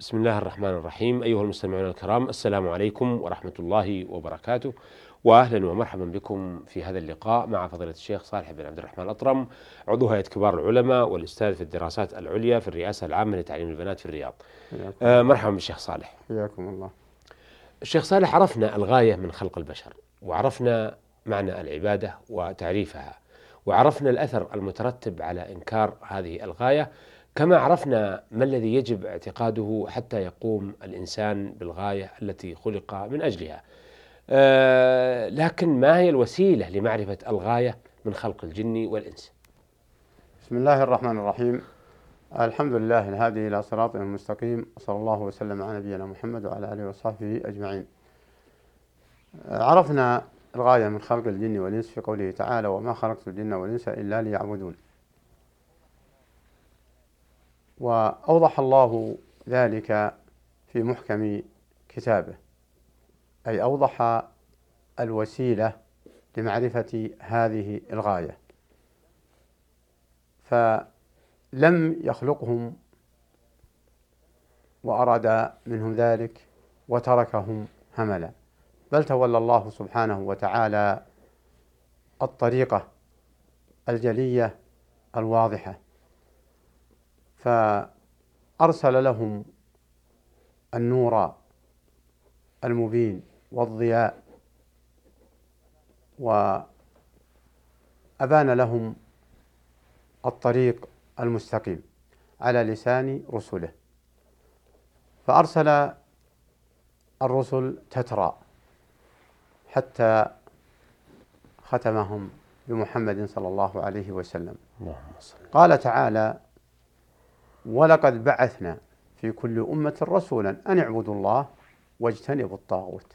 بسم الله الرحمن الرحيم. أيها المستمعون الكرام السلام عليكم ورحمة الله وبركاته. وأهلا ومرحبا بكم في هذا اللقاء مع فضيلة الشيخ صالح بن عبد الرحمن الأطرم عضو هيئة كبار العلماء والأستاذ في الدراسات العليا في الرئاسة العامة لتعليم البنات في الرياض. آه مرحبا بالشيخ صالح. حياكم الله. الشيخ صالح عرفنا الغاية من خلق البشر وعرفنا معنى العبادة وتعريفها وعرفنا الأثر المترتب على إنكار هذه الغاية. كما عرفنا ما الذي يجب اعتقاده حتى يقوم الإنسان بالغاية التي خلق من أجلها. آه لكن ما هي الوسيلة لمعرفة الغاية من خلق الجن والإنس؟ بسم الله الرحمن الرحيم. الحمد لله الهادي إلى صراط المستقيم صلى الله وسلم على نبينا محمد وعلى آله وصحبه أجمعين. عرفنا الغاية من خلق الجن والإنس في قوله تعالى وما خلقت الجن والإنس إلا ليعبدون. وأوضح الله ذلك في محكم كتابه أي أوضح الوسيلة لمعرفة هذه الغاية. فلم يخلقهم وأراد منهم ذلك وتركهم هملا بل تولى الله سبحانه وتعالى الطريقة الجلية الواضحة. فأرسل لهم النور المبين والضياء وأبان لهم الطريق المستقيم على لسان رسله. فأرسل الرسل تترى حتى ختمهم بمحمد صلى الله عليه وسلم. قال تعالى ولقد بعثنا في كل أمة رسولا أن اعبدوا الله واجتنبوا الطاغوت.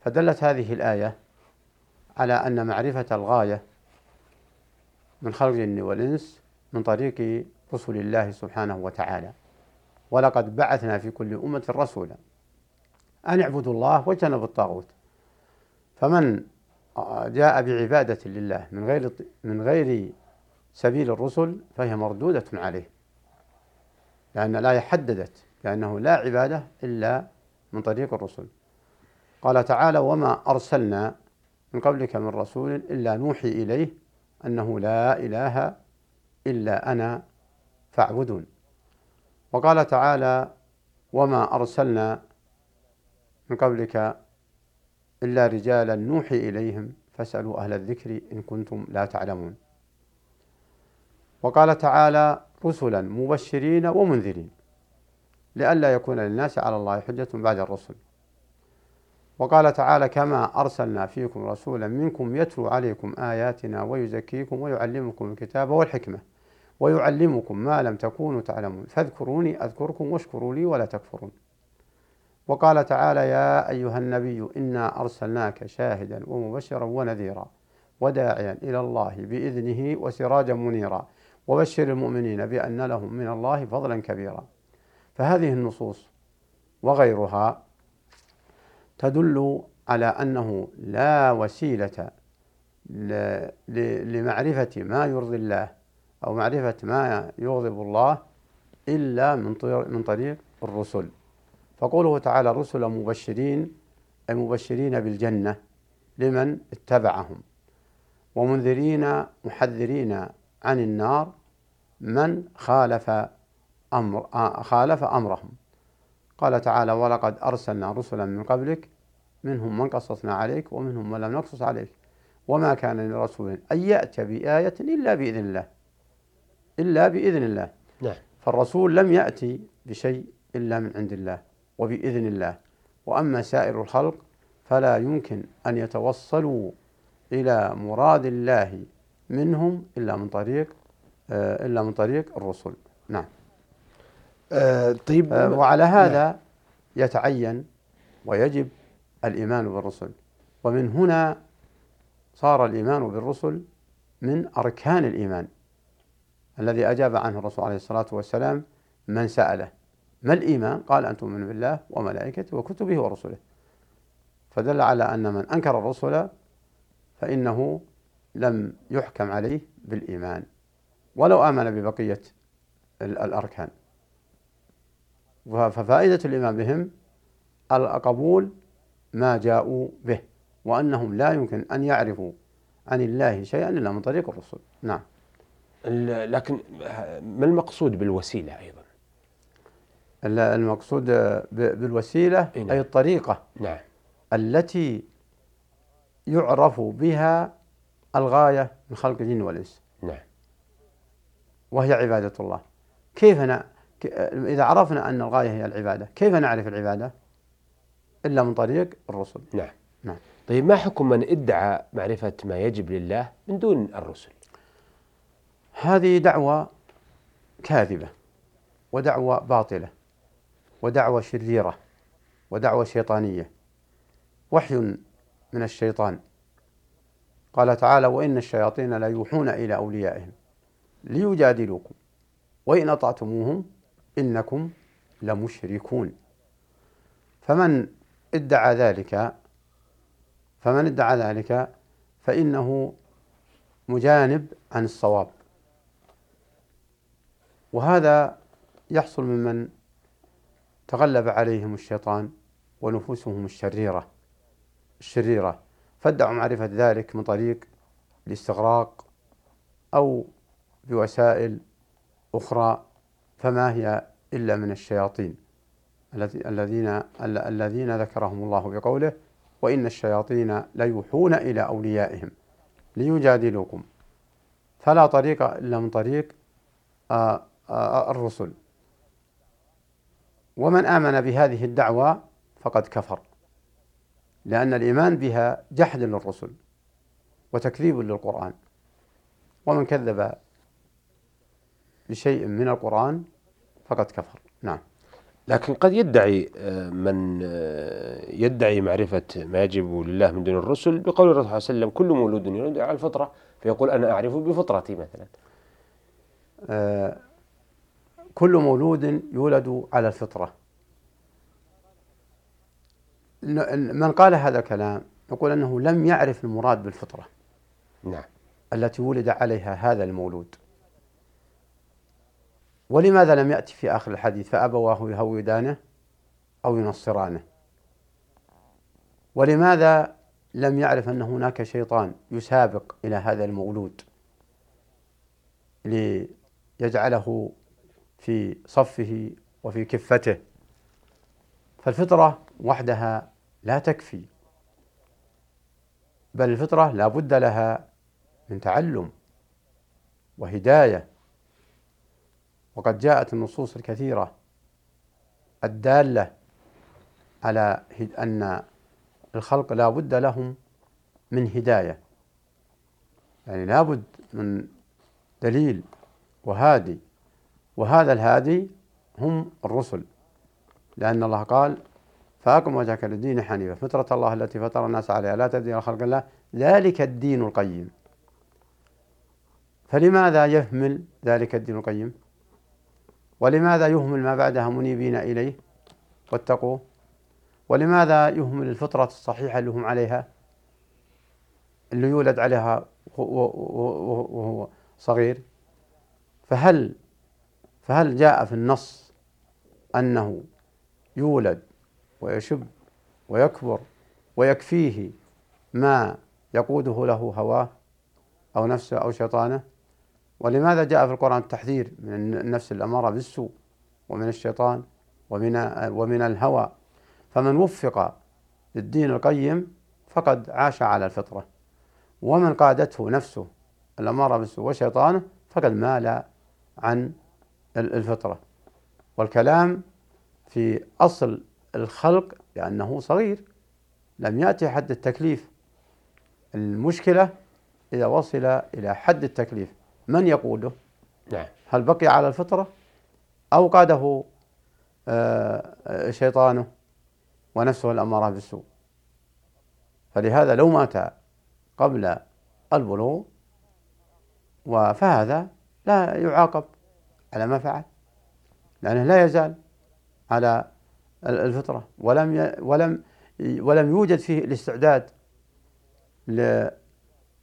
فدلت هذه الآية على أن معرفة الغاية من خلق الجن والإنس من طريق رسل الله سبحانه وتعالى. ولقد بعثنا في كل أمة رسولا أن اعبدوا الله واجتنبوا الطاغوت. فمن جاء بعبادة لله من غير من غير سبيل الرسل فهي مردودة عليه لأن الآية حددت بأنه لا عبادة إلا من طريق الرسل. قال تعالى وما أرسلنا من قبلك من رسول إلا نوحي إليه أنه لا إله إلا أنا فاعبدون وقال تعالى وما أرسلنا من قبلك إلا رجالا نوحي إليهم فاسألوا أهل الذكر إن كنتم لا تعلمون وقال تعالى رسلا مبشرين ومنذرين لئلا يكون للناس على الله حجة بعد الرسل. وقال تعالى كما أرسلنا فيكم رسولا منكم يتلو عليكم آياتنا ويزكيكم ويعلمكم الكتاب والحكمة ويعلمكم ما لم تكونوا تعلمون. فاذكروني أذكركم واشكروا لي ولا تكفرون. وقال تعالى يا أيها النبي إنا أرسلناك شاهدا ومبشرا ونذيرا وداعيا إلى الله بإذنه وسراجا منيرا. وبشر المؤمنين بأن لهم من الله فضلا كبيرا. فهذه النصوص وغيرها تدل على أنه لا وسيلة لمعرفة ما يرضي الله أو معرفة ما يغضب الله إلا من طريق الرسل. فقوله تعالى رسلا مبشرين أي مبشرين بالجنة لمن اتبعهم. ومنذرين محذرين عن النار من خالف أمر خالف أمرهم. قال تعالى ولقد أرسلنا رسلا من قبلك منهم من قصصنا عليك ومنهم من لم نقصص عليك. وما كان لرسول أن يأتي بآية إلا بإذن الله إلا بإذن الله. نعم. فالرسول لم يأتي بشيء إلا من عند الله وبإذن الله. وأما سائر الخلق فلا يمكن أن يتوصلوا إلى مراد الله منهم إلا من طريق آه، إلا من طريق الرسل. نعم. آه طيب. آه وعلى هذا نعم. يتعين ويجب الإيمان بالرسل. ومن هنا صار الإيمان بالرسل من أركان الإيمان الذي أجاب عنه الرسول عليه الصلاة والسلام من سأله. ما الإيمان؟ قال أن تؤمن بالله وملائكته وكتبه ورسله. فدل على أن من أنكر الرسل فإنه لم يحكم عليه بالإيمان ولو آمن ببقية الأركان ففائدة الإيمان بهم القبول ما جاءوا به وأنهم لا يمكن أن يعرفوا عن الله شيئا إلا من طريق الرسل نعم لكن ما المقصود بالوسيلة أيضا المقصود بالوسيلة إيه، نعم. أي الطريقة نعم. التي يعرف بها الغاية من خلق الجن والإنس. نعم. وهي عبادة الله. كيف ن... إذا عرفنا أن الغاية هي العبادة كيف نعرف العبادة؟ إلا من طريق الرسل. نعم. نعم. طيب ما حكم من ادعى معرفة ما يجب لله من دون الرسل؟ هذه دعوة كاذبة ودعوة باطلة ودعوة شريرة ودعوة شيطانية. وحي من الشيطان. قال تعالى وإن الشياطين لا يوحون إلى أوليائهم ليجادلوكم وإن أطعتموهم إنكم لمشركون. فمن ادعى ذلك فمن ادعى ذلك فإنه مجانب عن الصواب. وهذا يحصل ممن تغلب عليهم الشيطان ونفوسهم الشريرة الشريرة. فادعوا معرفة ذلك من طريق الاستغراق أو بوسائل أخرى فما هي إلا من الشياطين الذين الذين ذكرهم الله بقوله وإن الشياطين ليوحون إلى أوليائهم ليجادلوكم. فلا طريق إلا من طريق آه، آه، الرسل. ومن آمن بهذه الدعوة فقد كفر. لأن الإيمان بها جحد للرسل وتكذيب للقرآن. ومن كذب بشيء من القرآن فقد كفر. نعم. لكن قد يدعي آه، من آه، يدعي معرفة ما يجب لله من دون الرسل بقول الرسول صلى الله عليه وسلم كل مولود يولد على الفطرة فيقول أنا أعرف بفطرتي مثلا. آه كل مولود يولد على الفطرة. من قال هذا الكلام يقول أنه لم يعرف المراد بالفطرة. نعم. التي ولد عليها هذا المولود. ولماذا لم يأتي في آخر الحديث؟ فأبواه يهودانه أو ينصرانه. ولماذا لم يعرف أن هناك شيطان يسابق إلى هذا المولود؟ ليجعله في صفه وفي كفته. فالفطرة وحدها لا تكفي. بل الفطرة لا بد لها من تعلم وهداية. وقد جاءت النصوص الكثيرة الدالة على أن الخلق لا بد لهم من هداية. يعني لا بد من دليل وهادي. وهذا الهادي هم الرسل لأن الله قال فأقم وجهك للدين حنيفا. فطرة الله التي فطر الناس عليها لا تبديل خلق الله. ذلك الدين القيم. فلماذا يهمل ذلك الدين القيم؟ ولماذا يهمل ما بعدها منيبين إليه؟ واتقوه. ولماذا يهمل الفطرة الصحيحة اللي هم عليها؟ اللي يولد عليها وهو صغير. فهل فهل جاء في النص أنه يولد ويشب ويكبر ويكفيه ما يقوده له هواه أو نفسه أو شيطانه. ولماذا جاء في القرآن التحذير من النفس الأمارة بالسوء ومن الشيطان ومن ومن الهوى؟ فمن وفق للدين القيم فقد عاش على الفطرة. ومن قادته نفسه الأمارة بالسوء وشيطانه فقد مال عن الفطرة. والكلام في أصل الخلق لأنه صغير. لم يأتي حد التكليف. المشكلة إذا وصل إلى حد التكليف من يقوده؟ نعم. هل بقي على الفطرة؟ أو قاده آه، شيطانه ونفسه الأمارة بالسوء. فلهذا لو مات قبل البلوغ فهذا لا يعاقب على ما فعل لأنه لا يزال على الفطرة. ولم ولم ولم يوجد فيه الاستعداد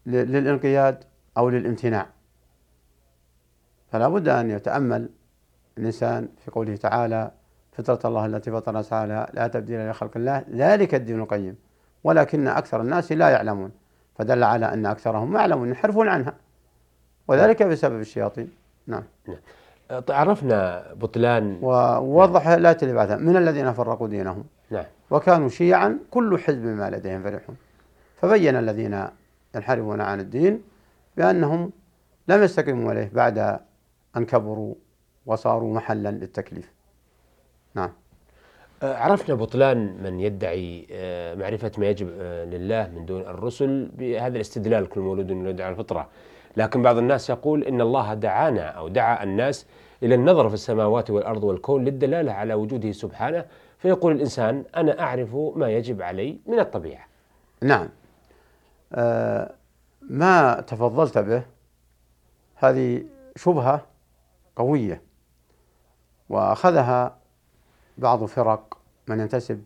للانقياد أو للامتناع. فلا بد أن يتأمل الإنسان في قوله تعالى فطرة الله التي فطر الناس عليها لا تبديل لخلق الله. ذلك الدين القيم. ولكن أكثر الناس لا يعلمون. فدل على أن أكثرهم ما يعلمون ينحرفون عنها. وذلك بسبب الشياطين. نعم. نعم. عرفنا بطلان ووضح لا اللي بعدها من الذين فرقوا دينهم؟ نعم. وكانوا شيعا كل حزب ما لديهم فرحون. فبين الذين ينحرفون عن الدين بأنهم لم يستقيموا عليه بعد أن كبروا وصاروا محلا للتكليف. نعم. آه، عرفنا بطلان من يدعي آه، معرفة ما يجب لله من دون الرسل بهذا الاستدلال كل مولود يولد على الفطرة. لكن بعض الناس يقول إن الله دعانا أو دعا الناس إلى النظر في السماوات والأرض والكون للدلالة على وجوده سبحانه فيقول الإنسان أنا أعرف ما يجب علي من الطبيعة. نعم. آه ما تفضلت به؟ هذه شبهة قوية وأخذها بعض فرق من ينتسب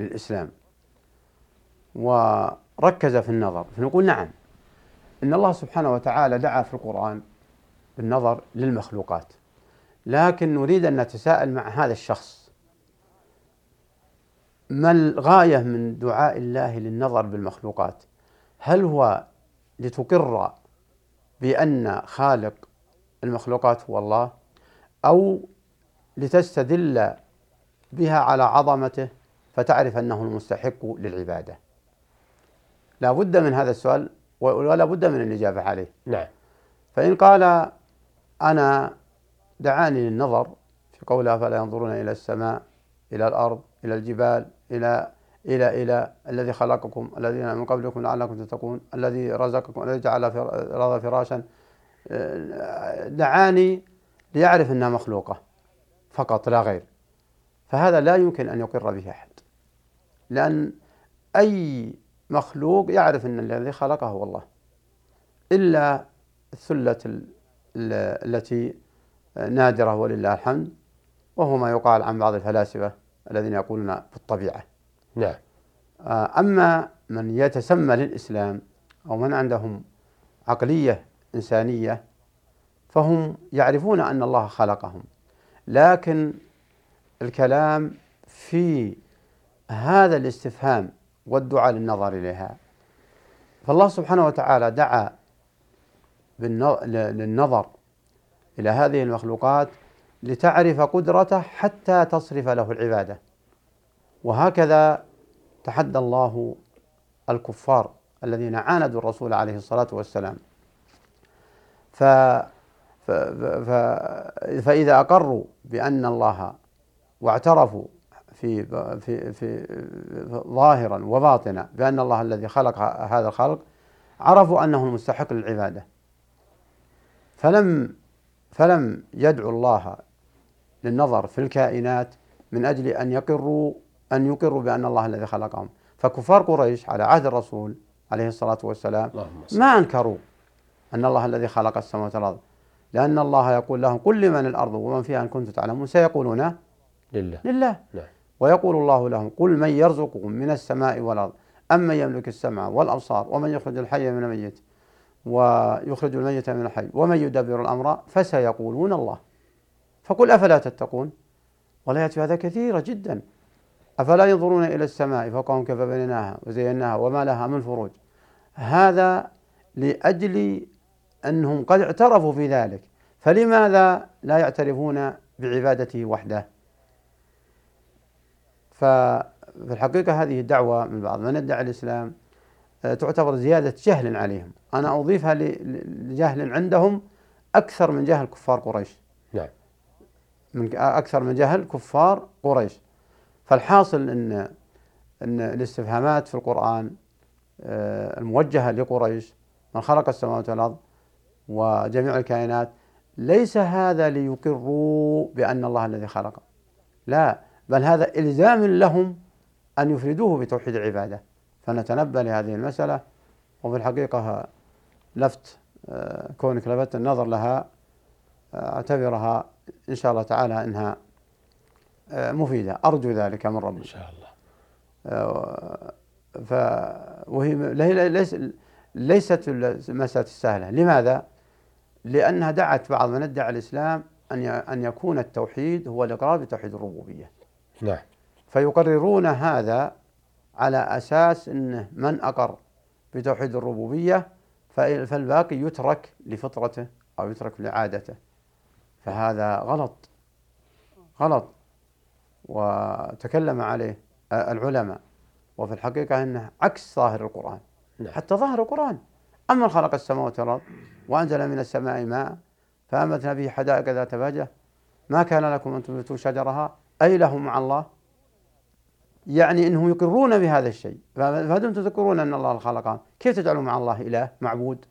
للإسلام وركز في النظر فنقول نعم. إن الله سبحانه وتعالى دعا في القرآن بالنظر للمخلوقات. لكن نريد أن نتساءل مع هذا الشخص. ما الغاية من دعاء الله للنظر بالمخلوقات؟ هل هو لتقر بأن خالق المخلوقات هو الله؟ أو لتستدل بها على عظمته فتعرف أنه المستحق للعبادة؟ لا بد من هذا السؤال ولا بد من الإجابة عليه. نعم. فإن قال أنا دعاني للنظر في قولها فلا ينظرون إلى السماء إلى الأرض إلى الجبال إلى إلى إلى الذي خلقكم الذين من قبلكم لعلكم تتقون الذي رزقكم الذي جعل الأرض فراشا. دعاني ليعرف أنها مخلوقة فقط لا غير. فهذا لا يمكن أن يقر به أحد. لأن أي مخلوق يعرف أن الذي خلقه هو الله إلا الثلة التي نادرة ولله الحمد وهو ما يقال عن بعض الفلاسفة الذين يقولون بالطبيعة نعم. آه، أما من يتسمى للإسلام أو من عندهم عقلية إنسانية فهم يعرفون أن الله خلقهم. لكن الكلام في هذا الاستفهام والدعاء للنظر إليها. فالله سبحانه وتعالى دعا للنظر إلى هذه المخلوقات لتعرف قدرته حتى تصرف له العبادة. وهكذا تحدى الله الكفار الذين عاندوا الرسول عليه الصلاة والسلام. ف فإذا أقروا بأن الله واعترفوا في في في ظاهرا وباطنا بأن الله الذي خلق هذا الخلق عرفوا أنه المستحق للعبادة. فلم فلم يدعوا الله للنظر في الكائنات من أجل أن يقروا أن يقروا بأن الله الذي خلقهم. فكفار قريش على عهد الرسول عليه الصلاة والسلام ما أنكروا أن الله الذي خلق السماوات والأرض لأن الله يقول لهم قل لمن الأرض ومن فيها إن كنتم تعلمون سيقولون لله. لله. نعم. ويقول الله لهم قل من يرزقكم من السماء والأرض أمن يملك السمع والأبصار ومن يخرج الحي من الميت ويخرج الميت من الحي ومن يدبر الأمر فسيقولون الله. فقل أفلا تتقون؟ والآيات في هذا كثيرة جدا. أفلا ينظرون إلى السماء فوقهم كيف بنيناها وزيناها وما لها من فروج. هذا لأجل أنهم قد اعترفوا في ذلك. فلماذا لا يعترفون بعبادته وحده؟ ففي الحقيقة هذه الدعوة من بعض من يدعي الإسلام آه، تعتبر زيادة جهل عليهم. أنا أضيفها لجهل عندهم أكثر من جهل كفار قريش. نعم. من أكثر من جهل كفار قريش. فالحاصل أن أن الاستفهامات في القرآن آه، الموجهة لقريش من خلق السماوات والأرض وجميع الكائنات ليس هذا ليقروا بأن الله الذي خلق لا. بل هذا إلزام لهم أن يفردوه بتوحيد العبادة. فنتنبه لهذه المسألة وفي الحقيقة لفت آه، كونك لفت النظر لها آه، أعتبرها إن شاء الله تعالى أنها آه، مفيدة. أرجو ذلك من ربي. إن شاء الله. ف وهي ليس ليست المسألة السهلة. لماذا؟ لأنها دعت بعض من ادعى الإسلام أن أن يكون التوحيد هو الإقرار بتوحيد الربوبية. نعم. فيقررون هذا على أساس أنه من أقر بتوحيد الربوبية فالباقي يترك لفطرته أو يترك لعادته. فهذا غلط. غلط. وتكلم عليه العلماء. وفي الحقيقة أنه عكس ظاهر القرآن. نعم. حتى ظاهر القرآن. أما خلق السماوات والأرض وأنزل من السماء ماء فأنبتنا به حدائق ذات بهجة ما كان لكم أن تنبتوا شجرها أي له مع الله. يعني إنهم يقرون بهذا الشيء. فدمتم تذكرون أن الله خلقها كيف تجعلون مع الله إله معبود؟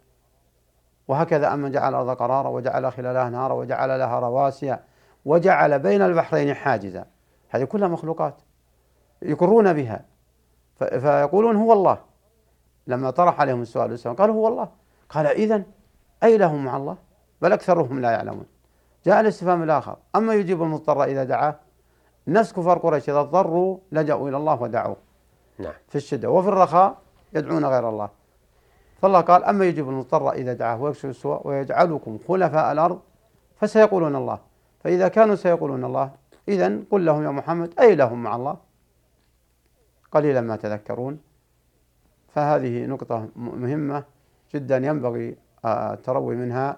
وهكذا اما جعل الأرض قرارا وجعل خلالها نهارا وجعل لها رواسي وجعل بين البحرين حاجزا. هذه كلها مخلوقات يقرون بها. فيقولون هو الله. لما طرح عليهم السؤال قالوا هو الله. قال اذا اي لهم مع الله؟ بل أكثرهم لا يعلمون. جاء الاستفهام الآخر. أما يجيب المضطر إذا دعاه؟ نفس كفار قريش إذا اضطروا لجأوا إلى الله ودعوه نعم. في الشدة وفي الرخاء يدعون غير الله. فالله قال أما يجيب المضطر إذا دعاه ويكشف السوء ويجعلكم خلفاء الأرض فسيقولون الله. فإذا كانوا سيقولون الله إذا قل لهم يا محمد أي لهم مع الله؟ قليلا ما تذكرون. فهذه نقطة مهمة جدا ينبغي التروي منها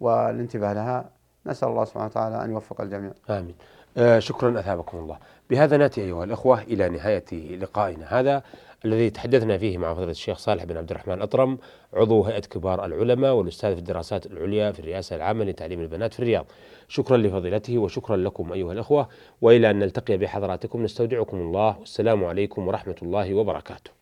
والانتباه لها. نسأل الله سبحانه وتعالى أن يوفق الجميع. آمين. آه شكرا أثابكم الله. بهذا نأتي أيها الأخوة إلى نهاية لقائنا هذا الذي تحدثنا فيه مع فضيلة الشيخ صالح بن عبد الرحمن الأطرم عضو هيئة كبار العلماء والأستاذ في الدراسات العليا في الرئاسة العامة لتعليم البنات في الرياض. شكرا لفضيلته وشكرا لكم أيها الأخوة. وإلى أن نلتقي بحضراتكم نستودعكم الله. والسلام عليكم ورحمة الله وبركاته.